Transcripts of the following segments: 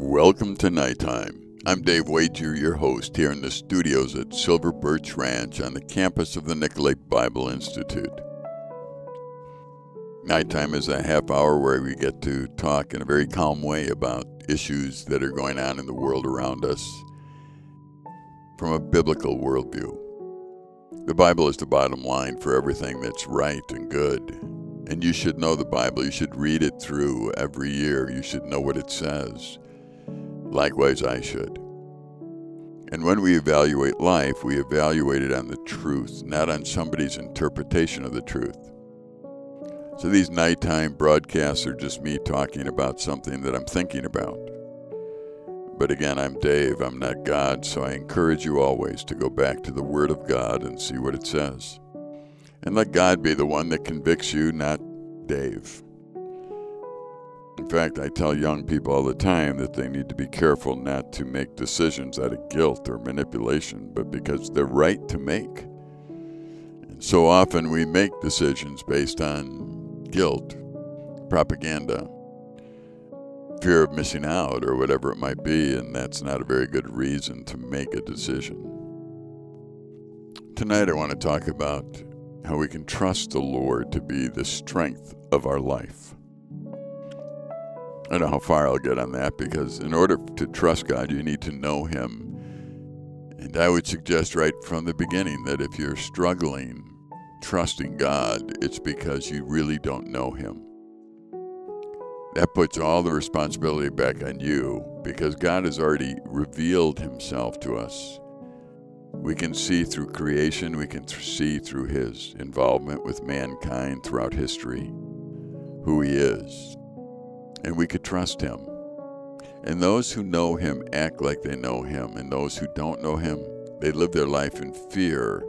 Welcome to Nighttime. I'm Dave Wager, your host, here in the studios at Silver Birch Ranch on the campus of the Nicolet Bible Institute. Nighttime is a half hour where we get to talk in a very calm way about issues that are going on in the world around us from a biblical worldview. The Bible is the bottom line for everything that's right and good. And you should know the Bible. You should read it through every year. You should know what it says. Likewise, I should. And when we evaluate life, we evaluate it on the truth, not on somebody's interpretation of the truth. So these nighttime broadcasts are just me talking about something that I'm thinking about. But again, I'm Dave, I'm not God, so I encourage you always to go back to the Word of God and see what it says. And let God be the one that convicts you, not Dave. In fact, I tell young people all the time that they need to be careful not to make decisions out of guilt or manipulation, but because they're right to make. And so often we make decisions based on guilt, propaganda, fear of missing out, or whatever it might be, and that's not a very good reason to make a decision. Tonight, I want to talk about how we can trust the Lord to be the strength of our life. I don't know how far I'll get on that because, in order to trust God, you need to know Him. And I would suggest right from the beginning that if you're struggling trusting God, it's because you really don't know Him. That puts all the responsibility back on you because God has already revealed Himself to us. We can see through creation, we can see through His involvement with mankind throughout history who He is. And we could trust Him. And those who know Him act like they know Him, and those who don't know Him, they live their life in fear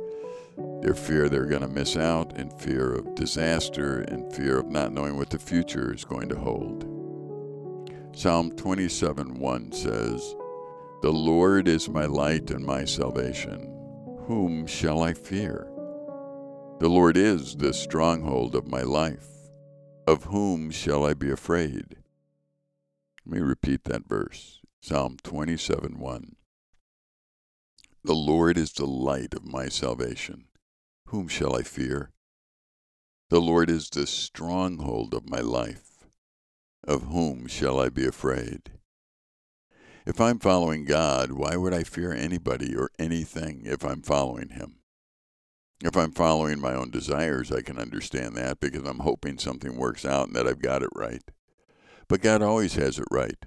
their fear they're going to miss out, and fear of disaster, and fear of not knowing what the future is going to hold. Psalm 27 1 says, The Lord is my light and my salvation. Whom shall I fear? The Lord is the stronghold of my life. Of whom shall I be afraid? Let me repeat that verse Psalm 27 1. The Lord is the light of my salvation. Whom shall I fear? The Lord is the stronghold of my life. Of whom shall I be afraid? If I'm following God, why would I fear anybody or anything if I'm following Him? If I'm following my own desires, I can understand that because I'm hoping something works out and that I've got it right. But God always has it right.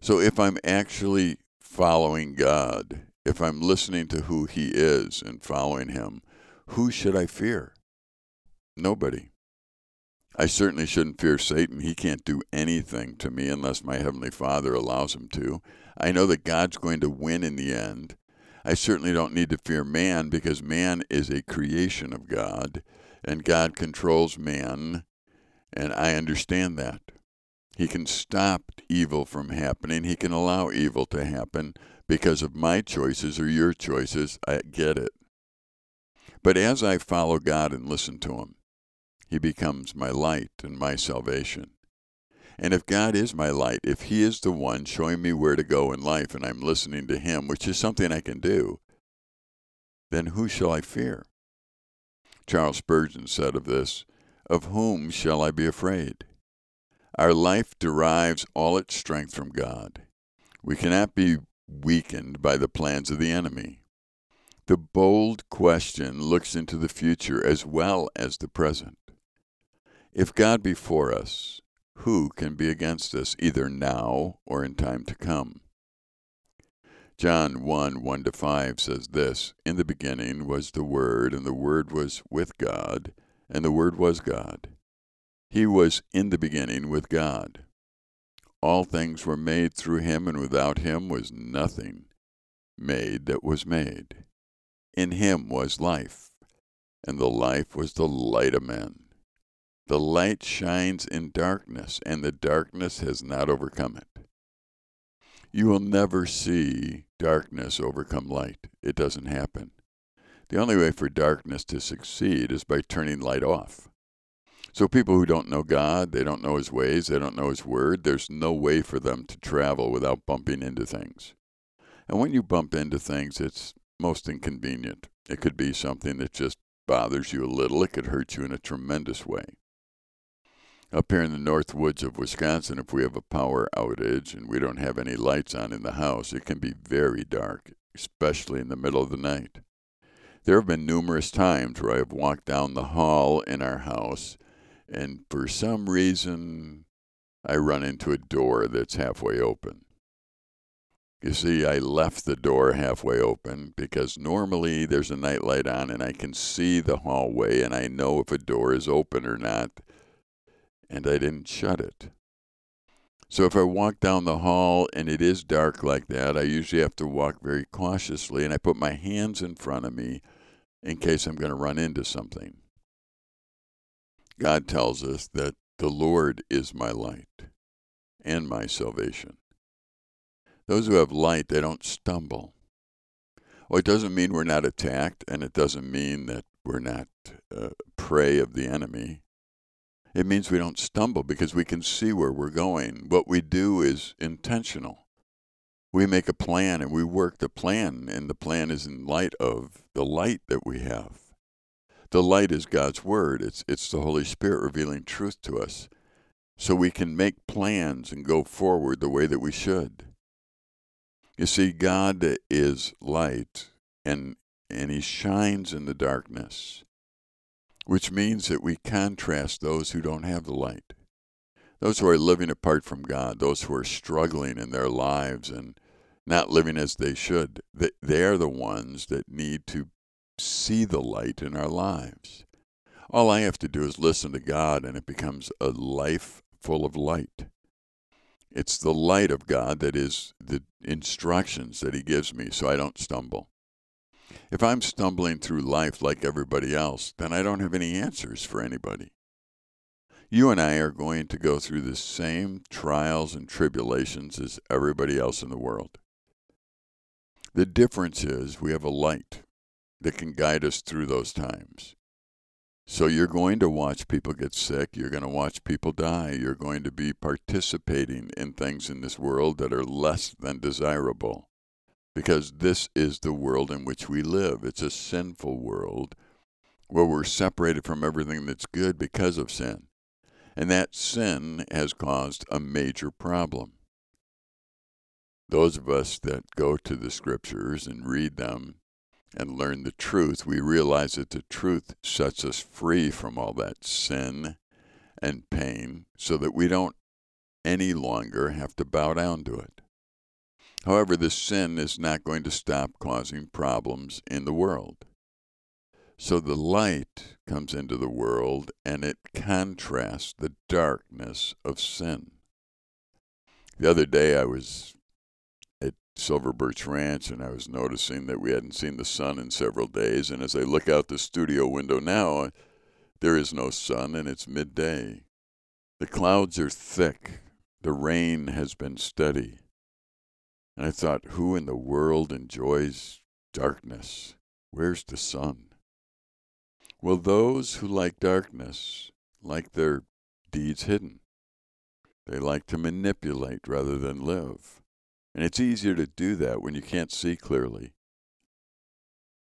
So if I'm actually following God, if I'm listening to who He is and following Him, who should I fear? Nobody. I certainly shouldn't fear Satan. He can't do anything to me unless my Heavenly Father allows him to. I know that God's going to win in the end. I certainly don't need to fear man because man is a creation of God and God controls man, and I understand that. He can stop evil from happening, He can allow evil to happen because of my choices or your choices. I get it. But as I follow God and listen to Him, He becomes my light and my salvation. And if God is my light, if He is the one showing me where to go in life and I'm listening to Him, which is something I can do, then who shall I fear? Charles Spurgeon said of this, Of whom shall I be afraid? Our life derives all its strength from God. We cannot be weakened by the plans of the enemy. The bold question looks into the future as well as the present. If God be for us, who can be against us, either now or in time to come? John 1 1 to 5 says this In the beginning was the Word, and the Word was with God, and the Word was God. He was in the beginning with God. All things were made through him, and without him was nothing made that was made. In him was life, and the life was the light of men. The light shines in darkness, and the darkness has not overcome it. You will never see darkness overcome light. It doesn't happen. The only way for darkness to succeed is by turning light off. So, people who don't know God, they don't know His ways, they don't know His Word, there's no way for them to travel without bumping into things. And when you bump into things, it's most inconvenient. It could be something that just bothers you a little, it could hurt you in a tremendous way. Up here in the north woods of Wisconsin, if we have a power outage and we don't have any lights on in the house, it can be very dark, especially in the middle of the night. There have been numerous times where I have walked down the hall in our house, and for some reason, I run into a door that's halfway open. You see, I left the door halfway open because normally there's a nightlight on and I can see the hallway and I know if a door is open or not, and I didn't shut it. So if I walk down the hall and it is dark like that, I usually have to walk very cautiously and I put my hands in front of me in case I'm going to run into something. God tells us that the Lord is my light and my salvation. Those who have light, they don't stumble. Well, it doesn't mean we're not attacked, and it doesn't mean that we're not uh, prey of the enemy. It means we don't stumble because we can see where we're going. What we do is intentional. We make a plan and we work the plan, and the plan is in light of the light that we have. The light is God's word. It's it's the Holy Spirit revealing truth to us. So we can make plans and go forward the way that we should. You see, God is light and, and He shines in the darkness, which means that we contrast those who don't have the light. Those who are living apart from God, those who are struggling in their lives and not living as they should, they are the ones that need to see the light in our lives. All I have to do is listen to God, and it becomes a life full of light. It's the light of God that is the instructions that He gives me so I don't stumble. If I'm stumbling through life like everybody else, then I don't have any answers for anybody. You and I are going to go through the same trials and tribulations as everybody else in the world. The difference is we have a light that can guide us through those times. So you're going to watch people get sick. You're going to watch people die. You're going to be participating in things in this world that are less than desirable. Because this is the world in which we live. It's a sinful world where we're separated from everything that's good because of sin. And that sin has caused a major problem. Those of us that go to the scriptures and read them and learn the truth, we realize that the truth sets us free from all that sin and pain so that we don't any longer have to bow down to it. However, this sin is not going to stop causing problems in the world. So the light comes into the world and it contrasts the darkness of sin. The other day I was at Silver Birch Ranch, and I was noticing that we hadn't seen the sun in several days. And as I look out the studio window now, there is no sun, and it's midday. The clouds are thick. The rain has been steady. And I thought, who in the world enjoys darkness? Where's the sun? Well, those who like darkness like their deeds hidden. They like to manipulate rather than live. And it's easier to do that when you can't see clearly.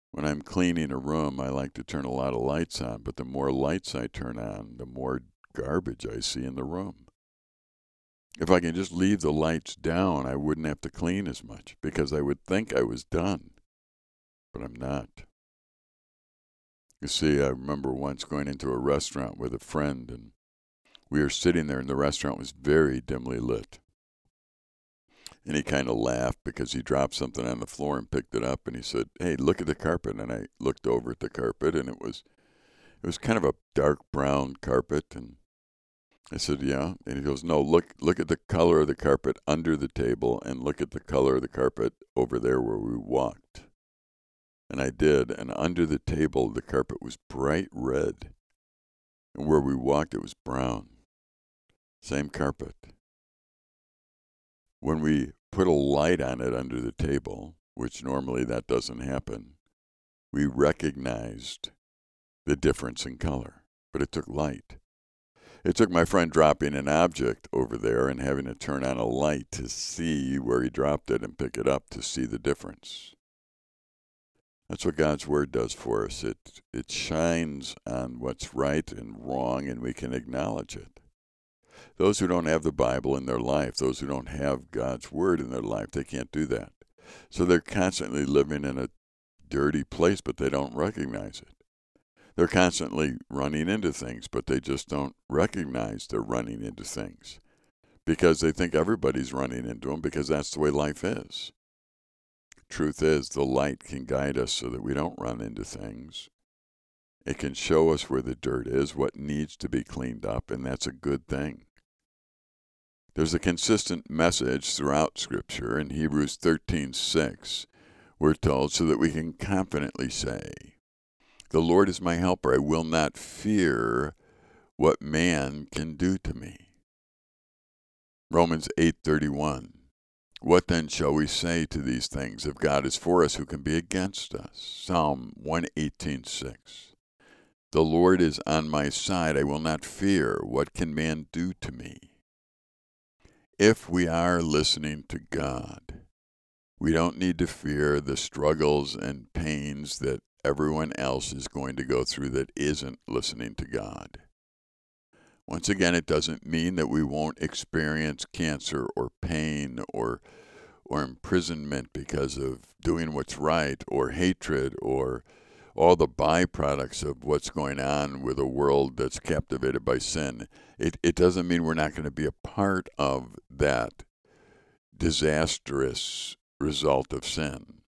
When I'm cleaning a room, I like to turn a lot of lights on, but the more lights I turn on, the more garbage I see in the room. If I can just leave the lights down, I wouldn't have to clean as much because I would think I was done, but I'm not. You see, I remember once going into a restaurant with a friend, and we were sitting there, and the restaurant was very dimly lit. And he kind of laughed because he dropped something on the floor and picked it up and he said, "Hey, look at the carpet." And I looked over at the carpet and it was it was kind of a dark brown carpet and I said, "Yeah." And he goes, "No, look look at the color of the carpet under the table and look at the color of the carpet over there where we walked." And I did, and under the table the carpet was bright red. And where we walked it was brown. Same carpet. When we put a light on it under the table, which normally that doesn't happen, we recognized the difference in color, but it took light. It took my friend dropping an object over there and having to turn on a light to see where he dropped it and pick it up to see the difference. That's what God's Word does for us. It, it shines on what's right and wrong, and we can acknowledge it. Those who don't have the Bible in their life, those who don't have God's Word in their life, they can't do that. So they're constantly living in a dirty place, but they don't recognize it. They're constantly running into things, but they just don't recognize they're running into things because they think everybody's running into them because that's the way life is. Truth is, the light can guide us so that we don't run into things. It can show us where the dirt is, what needs to be cleaned up, and that's a good thing. There's a consistent message throughout Scripture. In Hebrews 13:6, we're told so that we can confidently say, "The Lord is my helper; I will not fear what man can do to me." Romans 8:31 what then shall we say to these things? If God is for us, who can be against us? Psalm 118:6. The Lord is on my side, I will not fear. What can man do to me? If we are listening to God, we don't need to fear the struggles and pains that everyone else is going to go through that isn't listening to God. Once again, it doesn't mean that we won't experience cancer or pain or or imprisonment because of doing what's right or hatred or all the byproducts of what's going on with a world that's captivated by sin. It, it doesn't mean we're not going to be a part of that disastrous result of sin.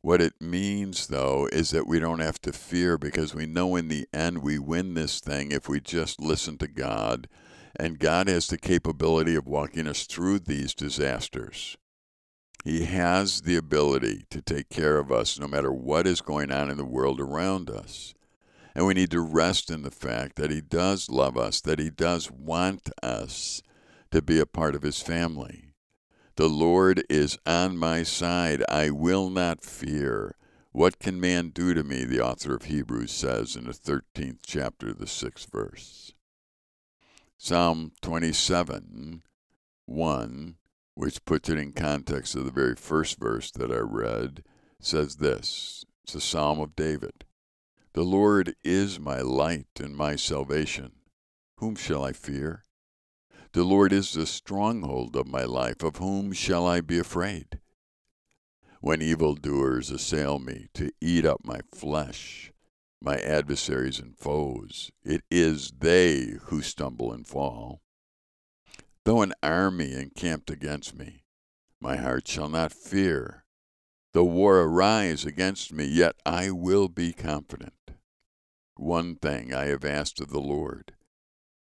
What it means, though, is that we don't have to fear because we know in the end we win this thing if we just listen to God. And God has the capability of walking us through these disasters. He has the ability to take care of us no matter what is going on in the world around us. And we need to rest in the fact that He does love us, that He does want us to be a part of His family. The Lord is on my side. I will not fear. What can man do to me? The author of Hebrews says in the 13th chapter, the 6th verse. Psalm 27 1, which puts it in context of the very first verse that I read, says this It's a psalm of David. The Lord is my light and my salvation. Whom shall I fear? The Lord is the stronghold of my life. Of whom shall I be afraid? When evildoers assail me to eat up my flesh, my adversaries and foes, it is they who stumble and fall. Though an army encamped against me, my heart shall not fear. Though war arise against me, yet I will be confident. One thing I have asked of the Lord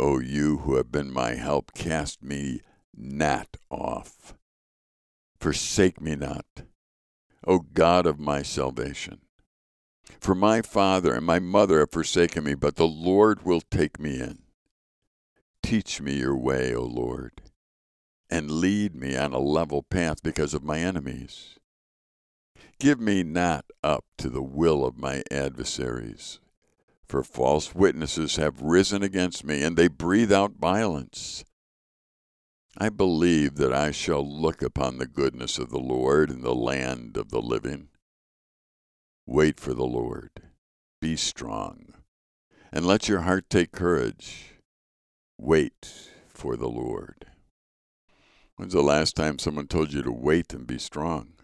O you who have been my help, cast me not off. Forsake me not, O God of my salvation. For my father and my mother have forsaken me, but the Lord will take me in. Teach me your way, O Lord, and lead me on a level path because of my enemies. Give me not up to the will of my adversaries for false witnesses have risen against me, and they breathe out violence. I believe that I shall look upon the goodness of the Lord in the land of the living. Wait for the Lord. Be strong, and let your heart take courage. Wait for the Lord. When's the last time someone told you to wait and be strong?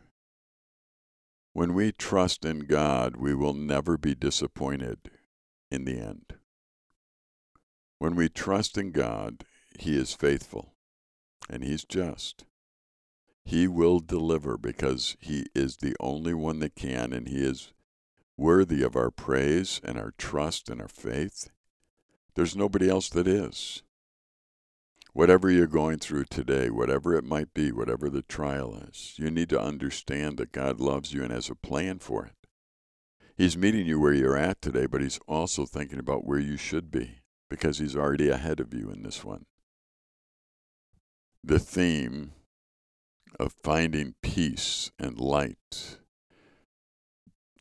When we trust in God, we will never be disappointed in the end. When we trust in God, He is faithful and He's just. He will deliver because He is the only one that can, and He is worthy of our praise and our trust and our faith. There's nobody else that is. Whatever you're going through today, whatever it might be, whatever the trial is, you need to understand that God loves you and has a plan for it. He's meeting you where you're at today, but He's also thinking about where you should be because He's already ahead of you in this one. The theme of finding peace and light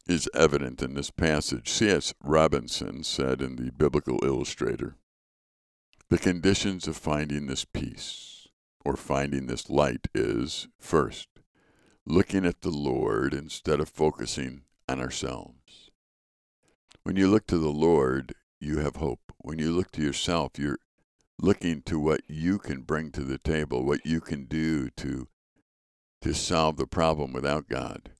is evident in this passage. C.S. Robinson said in the Biblical Illustrator The conditions of finding this peace or finding this light is first, looking at the Lord instead of focusing on ourselves. When you look to the Lord, you have hope. When you look to yourself, you're looking to what you can bring to the table, what you can do to to solve the problem without God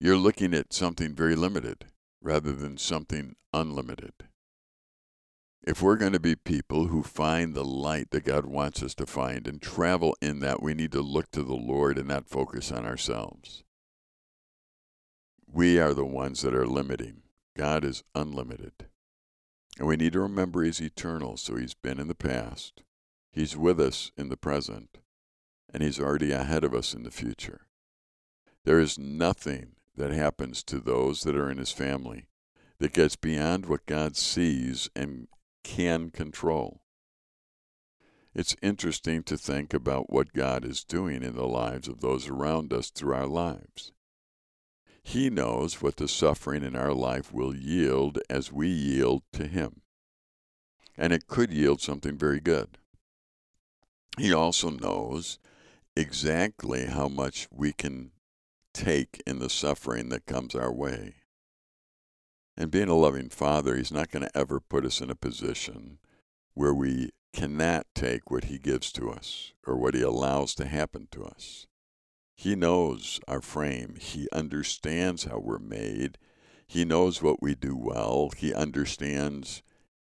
you're looking at something very limited rather than something unlimited. If we're going to be people who find the light that God wants us to find and travel in that, we need to look to the Lord and not focus on ourselves. We are the ones that are limiting. God is unlimited. And we need to remember He's eternal, so He's been in the past, He's with us in the present, and He's already ahead of us in the future. There is nothing that happens to those that are in his family that gets beyond what God sees and can control. It's interesting to think about what God is doing in the lives of those around us through our lives. He knows what the suffering in our life will yield as we yield to Him. And it could yield something very good. He also knows exactly how much we can take in the suffering that comes our way. And being a loving father, he's not going to ever put us in a position where we cannot take what he gives to us or what he allows to happen to us. He knows our frame. He understands how we're made. He knows what we do well. He understands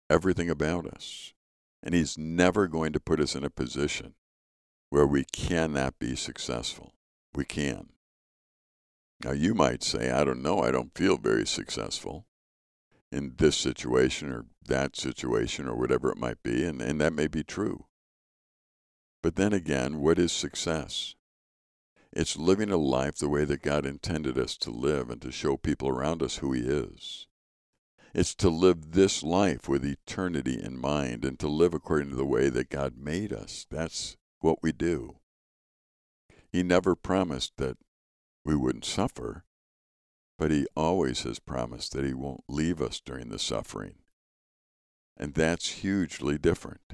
everything about us. And he's never going to put us in a position where we cannot be successful. We can. Now, you might say, I don't know, I don't feel very successful in this situation or that situation or whatever it might be, and, and that may be true. But then again, what is success? It's living a life the way that God intended us to live and to show people around us who He is. It's to live this life with eternity in mind and to live according to the way that God made us. That's what we do. He never promised that we wouldn't suffer, but He always has promised that He won't leave us during the suffering. And that's hugely different.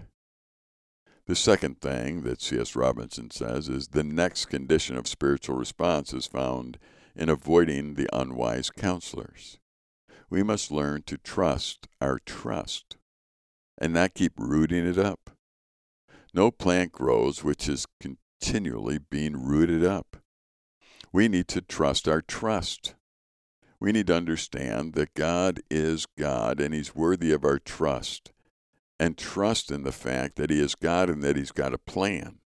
The second thing that C.S. Robinson says is the next condition of spiritual response is found in avoiding the unwise counselors. We must learn to trust our trust and not keep rooting it up. No plant grows which is continually being rooted up. We need to trust our trust. We need to understand that God is God and He's worthy of our trust, and trust in the fact that He is God and that He's got a plan.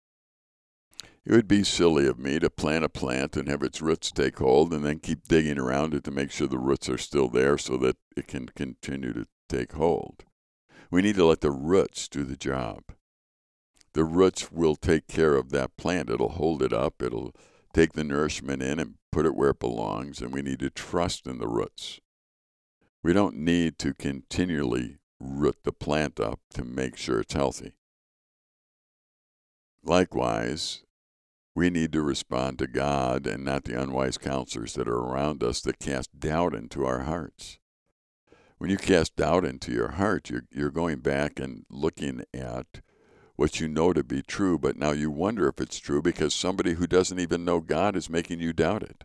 It would be silly of me to plant a plant and have its roots take hold and then keep digging around it to make sure the roots are still there so that it can continue to take hold. We need to let the roots do the job. The roots will take care of that plant. It'll hold it up. It'll take the nourishment in and put it where it belongs, and we need to trust in the roots. We don't need to continually root the plant up to make sure it's healthy. Likewise, we need to respond to God and not the unwise counselors that are around us that cast doubt into our hearts. When you cast doubt into your heart, you're, you're going back and looking at what you know to be true, but now you wonder if it's true because somebody who doesn't even know God is making you doubt it.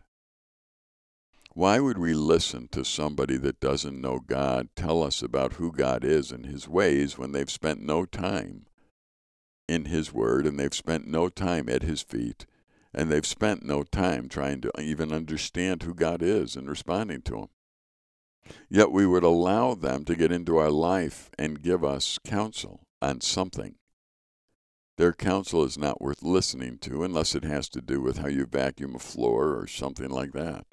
Why would we listen to somebody that doesn't know God tell us about who God is and his ways when they've spent no time in His Word and they've spent no time at His feet and they've spent no time trying to even understand who God is and responding to Him. Yet we would allow them to get into our life and give us counsel on something. Their counsel is not worth listening to unless it has to do with how you vacuum a floor or something like that.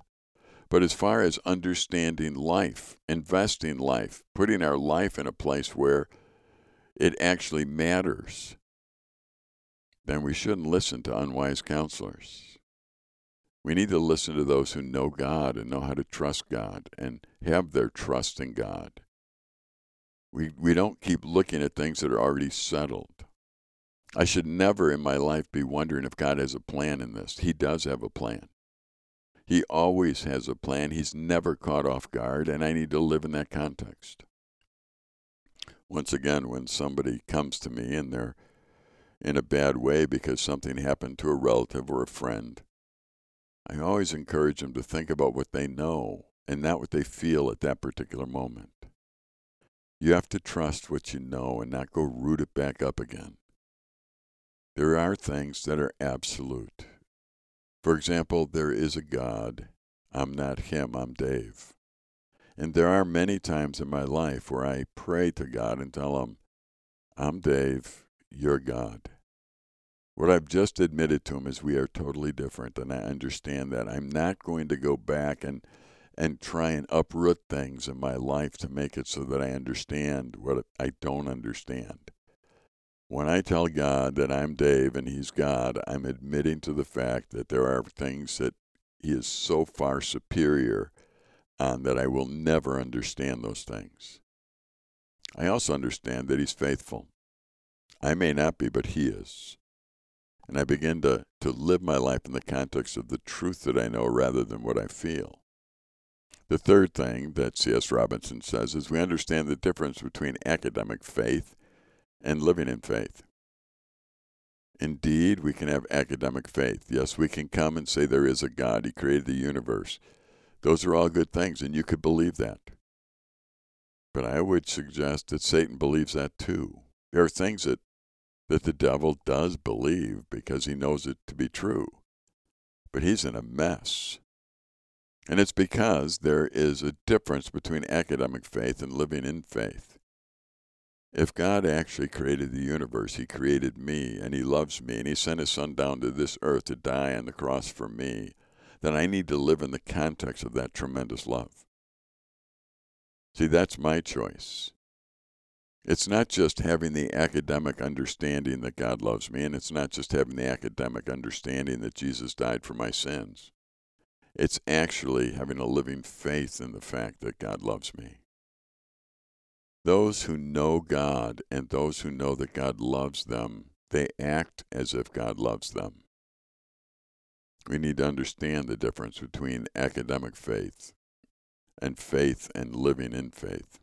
But as far as understanding life, investing life, putting our life in a place where it actually matters, then we shouldn't listen to unwise counselors. We need to listen to those who know God and know how to trust God and have their trust in God. We, we don't keep looking at things that are already settled. I should never in my life be wondering if God has a plan in this. He does have a plan. He always has a plan. He's never caught off guard, and I need to live in that context. Once again, when somebody comes to me and they're in a bad way because something happened to a relative or a friend, I always encourage them to think about what they know and not what they feel at that particular moment. You have to trust what you know and not go root it back up again. There are things that are absolute. For example, there is a God. I'm not him, I'm Dave. And there are many times in my life where I pray to God and tell him, I'm Dave, you're God. What I've just admitted to him is we are totally different, and I understand that. I'm not going to go back and and try and uproot things in my life to make it so that I understand what I don't understand. When I tell God that I'm Dave and He's God, I'm admitting to the fact that there are things that He is so far superior on that I will never understand those things. I also understand that He's faithful. I may not be, but He is. And I begin to, to live my life in the context of the truth that I know rather than what I feel. The third thing that C.S. Robinson says is we understand the difference between academic faith and living in faith. Indeed, we can have academic faith. Yes, we can come and say there is a God, He created the universe. Those are all good things, and you could believe that. But I would suggest that Satan believes that too. There are things that that the devil does believe because he knows it to be true. But he's in a mess. And it's because there is a difference between academic faith and living in faith. If God actually created the universe, He created me, and He loves me, and He sent His Son down to this earth to die on the cross for me, then I need to live in the context of that tremendous love. See, that's my choice. It's not just having the academic understanding that God loves me, and it's not just having the academic understanding that Jesus died for my sins. It's actually having a living faith in the fact that God loves me. Those who know God and those who know that God loves them, they act as if God loves them. We need to understand the difference between academic faith and faith and living in faith.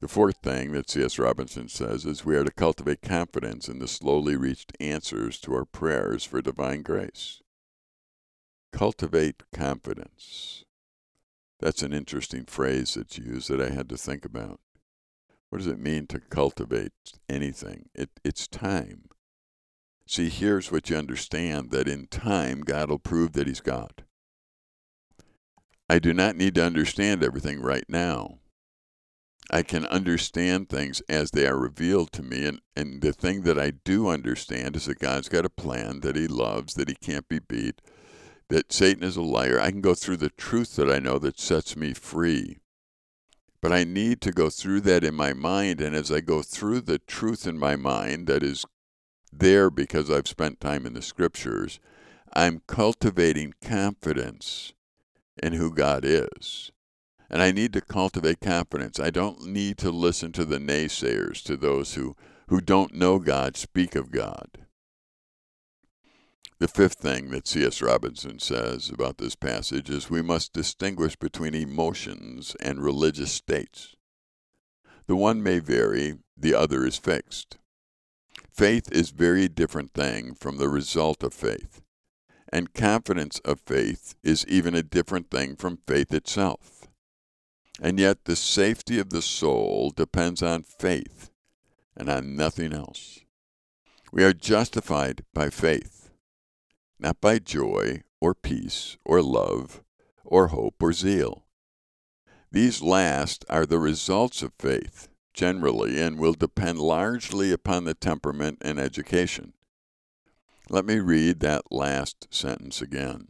The fourth thing that C.S. Robinson says is we are to cultivate confidence in the slowly reached answers to our prayers for divine grace. Cultivate confidence. That's an interesting phrase that's used that I had to think about. What does it mean to cultivate anything? It, it's time. See, here's what you understand that in time, God will prove that He's God. I do not need to understand everything right now. I can understand things as they are revealed to me. And, and the thing that I do understand is that God's got a plan, that He loves, that He can't be beat, that Satan is a liar. I can go through the truth that I know that sets me free. But I need to go through that in my mind. And as I go through the truth in my mind that is there because I've spent time in the scriptures, I'm cultivating confidence in who God is. And I need to cultivate confidence. I don't need to listen to the naysayers, to those who, who don't know God speak of God. The fifth thing that C.S. Robinson says about this passage is we must distinguish between emotions and religious states. The one may vary, the other is fixed. Faith is very different thing from the result of faith, and confidence of faith is even a different thing from faith itself. And yet, the safety of the soul depends on faith and on nothing else. We are justified by faith, not by joy or peace or love or hope or zeal. These last are the results of faith, generally, and will depend largely upon the temperament and education. Let me read that last sentence again.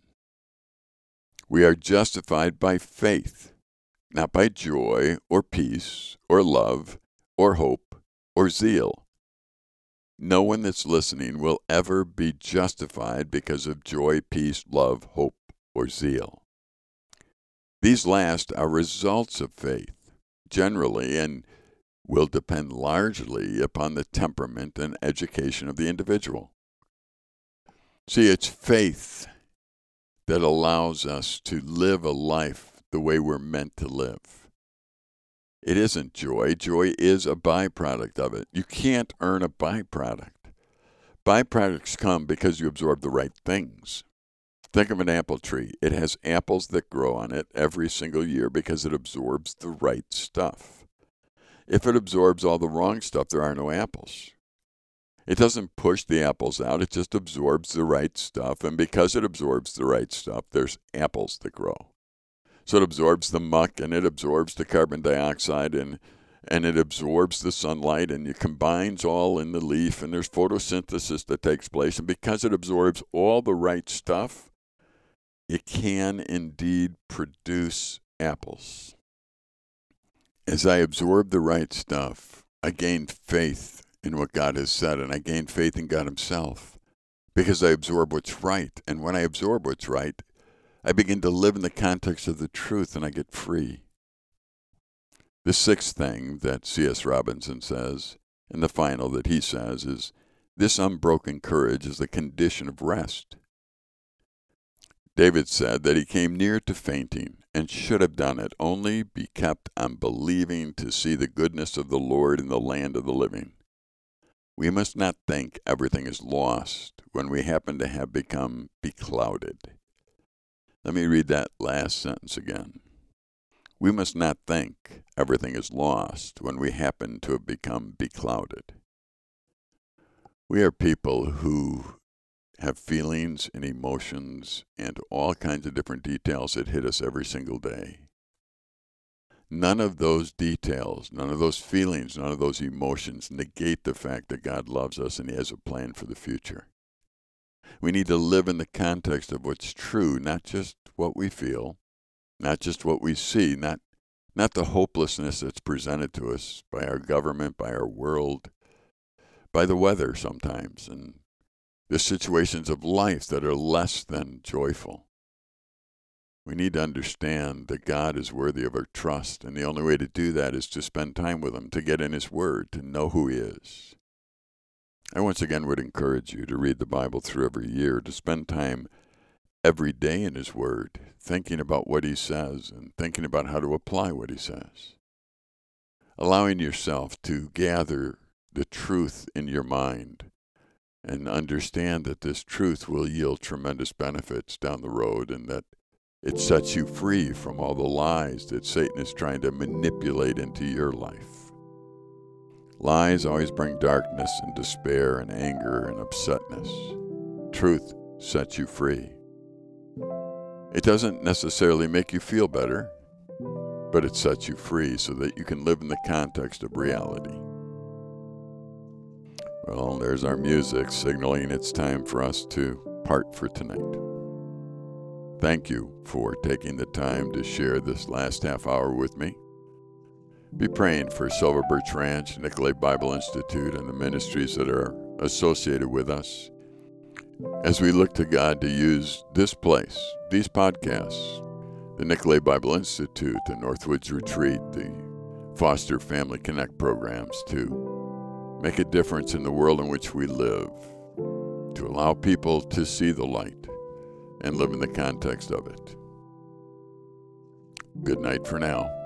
We are justified by faith, not by joy or peace or love or hope or zeal. No one that's listening will ever be justified because of joy, peace, love, hope, or zeal. These last are results of faith, generally, and will depend largely upon the temperament and education of the individual. See, it's faith that allows us to live a life the way we're meant to live. It isn't joy. Joy is a byproduct of it. You can't earn a byproduct. Byproducts come because you absorb the right things. Think of an apple tree. It has apples that grow on it every single year because it absorbs the right stuff. If it absorbs all the wrong stuff, there are no apples. It doesn't push the apples out, it just absorbs the right stuff. And because it absorbs the right stuff, there's apples that grow. So it absorbs the muck and it absorbs the carbon dioxide and and it absorbs the sunlight and it combines all in the leaf and there's photosynthesis that takes place and because it absorbs all the right stuff it can indeed produce apples as i absorb the right stuff i gain faith in what God has said, and I gain faith in God Himself because I absorb what's right. And when I absorb what's right, I begin to live in the context of the truth and I get free. The sixth thing that C.S. Robinson says, and the final that he says, is this unbroken courage is the condition of rest. David said that he came near to fainting and should have done it, only be kept on believing to see the goodness of the Lord in the land of the living. We must not think everything is lost when we happen to have become beclouded. Let me read that last sentence again. We must not think everything is lost when we happen to have become beclouded. We are people who have feelings and emotions and all kinds of different details that hit us every single day. None of those details, none of those feelings, none of those emotions negate the fact that God loves us and He has a plan for the future. We need to live in the context of what's true, not just what we feel, not just what we see, not, not the hopelessness that's presented to us by our government, by our world, by the weather sometimes, and the situations of life that are less than joyful. We need to understand that God is worthy of our trust, and the only way to do that is to spend time with Him, to get in His Word, to know who He is. I once again would encourage you to read the Bible through every year, to spend time every day in His Word, thinking about what He says and thinking about how to apply what He says. Allowing yourself to gather the truth in your mind and understand that this truth will yield tremendous benefits down the road and that it sets you free from all the lies that Satan is trying to manipulate into your life. Lies always bring darkness and despair and anger and upsetness. Truth sets you free. It doesn't necessarily make you feel better, but it sets you free so that you can live in the context of reality. Well, there's our music signaling it's time for us to part for tonight. Thank you for taking the time to share this last half hour with me. Be praying for Silver Birch Ranch, Nicolet Bible Institute, and the ministries that are associated with us as we look to God to use this place, these podcasts, the Nicolet Bible Institute, the Northwoods Retreat, the Foster Family Connect programs to make a difference in the world in which we live, to allow people to see the light and live in the context of it. Good night for now.